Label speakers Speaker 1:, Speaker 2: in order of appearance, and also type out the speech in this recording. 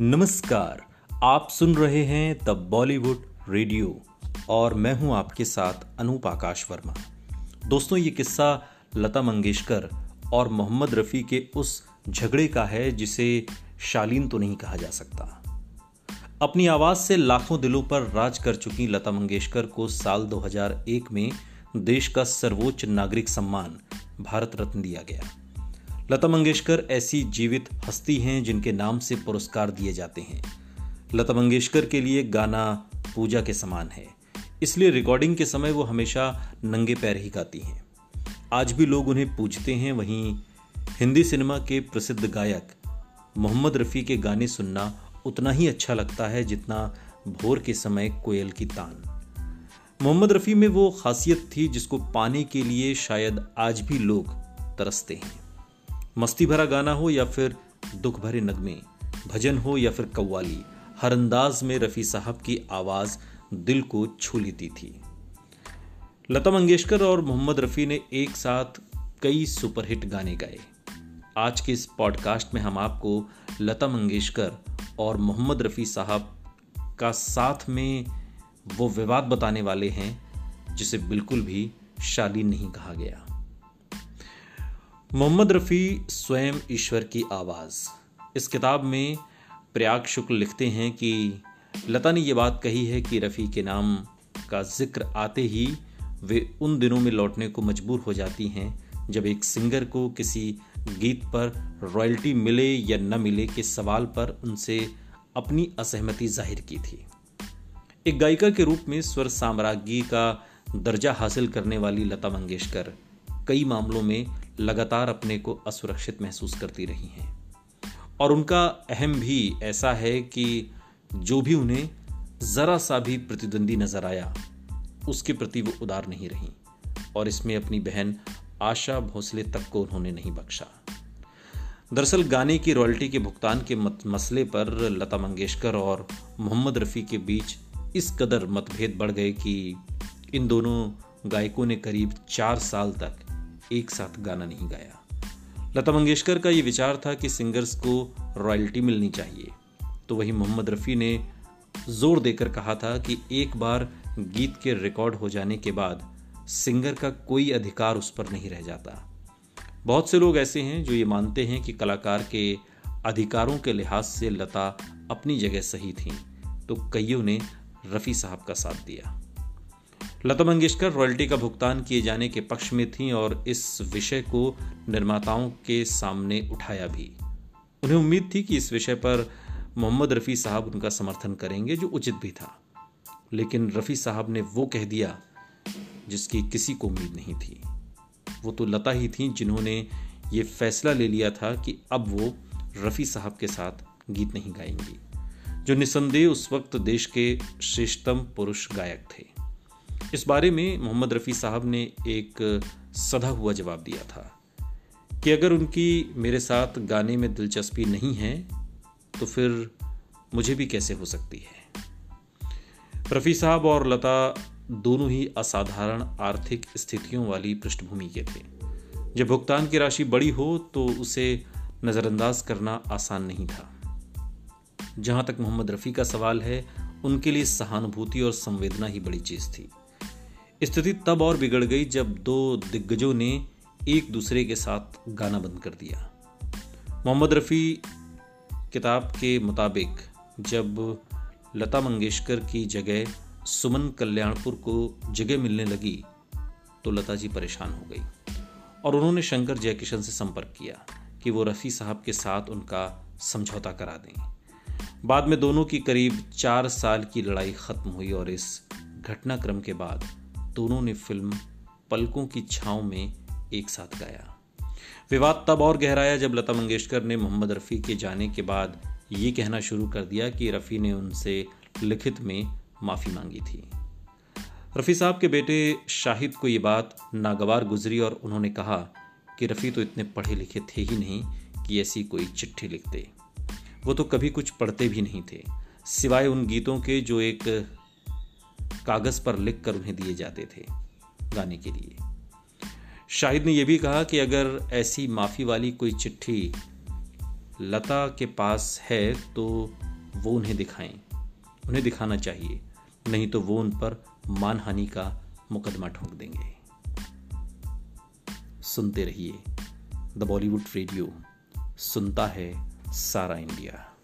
Speaker 1: नमस्कार, आप सुन रहे हैं द बॉलीवुड रेडियो और मैं हूँ आपके साथ अनूप आकाश वर्मा। दोस्तों, ये किस्सा लता मंगेशकर और मोहम्मद रफ़ी के उस झगड़े का है जिसे शालीन तो नहीं कहा जा सकता। अपनी आवाज़ से लाखों दिलों पर राज कर चुकी लता मंगेशकर को साल 2001 में देश का सर्वोच्च नागरिक सम्मान भारत रत्न दिया गया। लता मंगेशकर ऐसी जीवित हस्ती हैं जिनके नाम से पुरस्कार दिए जाते हैं। लता मंगेशकर के लिए गाना पूजा के समान है। इसलिए रिकॉर्डिंग के समय वो हमेशा नंगे पैर ही गाती हैं। आज भी लोग उन्हें पूछते हैं। वहीं हिंदी सिनेमा के प्रसिद्ध गायक मोहम्मद रफ़ी के गाने सुनना उतना ही अच्छा लगता है जितना भोर के समय कोयल की तान। मोहम्मद रफ़ी में वो खासियत थी जिसको पाने के लिए शायद आज भी लोग तरसते हैं। मस्ती भरा गाना हो या फिर दुख भरे नगमे, भजन हो या फिर कव्वाली, हर अंदाज में रफ़ी साहब की आवाज़ दिल को छू लेती थी। लता मंगेशकर और मोहम्मद रफ़ी ने एक साथ कई सुपरहिट गाने गाए। आज के इस पॉडकास्ट में हम आपको लता मंगेशकर और मोहम्मद रफ़ी साहब का साथ में वो विवाद बताने वाले हैं, जिसे बिल्कुल भी शालीन नहीं कहा गया। मोहम्मद रफ़ी स्वयं ईश्वर की आवाज़। इस किताब में प्रयाग शुक्ल लिखते हैं कि लता ने यह बात कही है कि रफ़ी के नाम का ज़िक्र आते ही वे उन दिनों में लौटने को मजबूर हो जाती हैं, जब एक सिंगर को किसी गीत पर रॉयल्टी मिले या न मिले के सवाल पर उनसे अपनी असहमति ज़ाहिर की थी। एक गायिका के रूप में स्वर साम्राज्ञी का दर्जा हासिल करने वाली लता मंगेशकर कई मामलों में लगातार अपने को असुरक्षित महसूस करती रही हैं। और उनका अहम भी ऐसा है कि जो भी उन्हें जरा सा भी प्रतिद्वंदी नज़र आया, उसके प्रति वो उदार नहीं रही और इसमें अपनी बहन आशा भोसले तक को उन्होंने नहीं बख्शा। दरअसल गाने की रॉयल्टी के भुगतान के मसले पर लता मंगेशकर और मोहम्मद रफ़ी के बीच इस कदर मतभेद बढ़ गए कि इन दोनों गायकों ने करीब चार साल तक एक साथ गाना नहीं गाया। लता मंगेशकर का यह विचार था कि सिंगर्स को रॉयल्टी मिलनी चाहिए। तो वही मोहम्मद रफ़ी ने ज़ोर देकर कहा था कि एक बार गीत के रिकॉर्ड हो जाने के बाद सिंगर का कोई अधिकार उस पर नहीं रह जाता। बहुत से लोग ऐसे हैं जो ये मानते हैं कि कलाकार के अधिकारों के लिहाज से लता अपनी जगह सही थी। तो कईयों ने रफ़ी साहब का साथ दिया। लता मंगेशकर रॉयल्टी का भुगतान किए जाने के पक्ष में थीं और इस विषय को निर्माताओं के सामने उठाया भी। उन्हें उम्मीद थी कि इस विषय पर मोहम्मद रफ़ी साहब उनका समर्थन करेंगे, जो उचित भी था। लेकिन रफ़ी साहब ने वो कह दिया, जिसकी किसी को उम्मीद नहीं थी। वो तो लता ही थी जिन्होंने ये फैसला ले लिया था कि अब वो रफ़ी साहब के साथ गीत नहीं गाएँगी, जो निसंदेह उस वक्त देश के श्रेष्ठतम पुरुष गायक थे। इस बारे में मोहम्मद रफ़ी साहब ने एक सदा हुआ जवाब दिया था कि अगर उनकी मेरे साथ गाने में दिलचस्पी नहीं है तो फिर मुझे भी कैसे हो सकती है? रफ़ी साहब और लता दोनों ही असाधारण आर्थिक स्थितियों वाली पृष्ठभूमि के थे। जब भुगतान की राशि बड़ी हो तो उसे नज़रअंदाज करना आसान नहीं था। जहाँ तक मोहम्मद रफ़ी का सवाल है, उनके लिए सहानुभूति और संवेदना ही बड़ी चीज़ थी। स्थिति तब और बिगड़ गई जब दो दिग्गजों ने एक दूसरे के साथ गाना बंद कर दिया। मोहम्मद रफ़ी किताब के मुताबिक, जब लता मंगेशकर की जगह सुमन कल्याणपुर को जगह मिलने लगी तो लता जी परेशान हो गई और उन्होंने शंकर जयकिशन से संपर्क किया कि वो रफ़ी साहब के साथ उनका समझौता करा दें। बाद में दोनों की करीब चार साल की लड़ाई खत्म हुई और इस घटनाक्रम के बाद दोनों ने फ़िल्म पलकों की छाव में एक साथ गाया। विवाद तब और गहराया जब लता मंगेशकर ने मोहम्मद रफ़ी के जाने के बाद ये कहना शुरू कर दिया कि रफ़ी ने उनसे लिखित में माफ़ी मांगी थी। रफ़ी साहब के बेटे शाहिद को ये बात नागवार गुजरी और उन्होंने कहा कि रफ़ी तो इतने पढ़े लिखे थे ही नहीं कि ऐसी कोई चिट्ठी लिखते। वो तो कभी कुछ पढ़ते भी नहीं थे। सिवाय उन गीतों के जो एक कागज़ पर लिख कर उन्हें दिए जाते थे, गाने के लिए। शाहिद ने यह भी कहा कि अगर ऐसी माफ़ी वाली कोई चिट्ठी लता के पास है तो वो उन्हें दिखाएँ। उन्हें दिखाना चाहिए, नहीं तो वो उन पर मानहानि का मुकदमा ठोक देंगे। सुनते रहिए द बॉलीवुड रेडियो, सुनता है सारा इंडिया।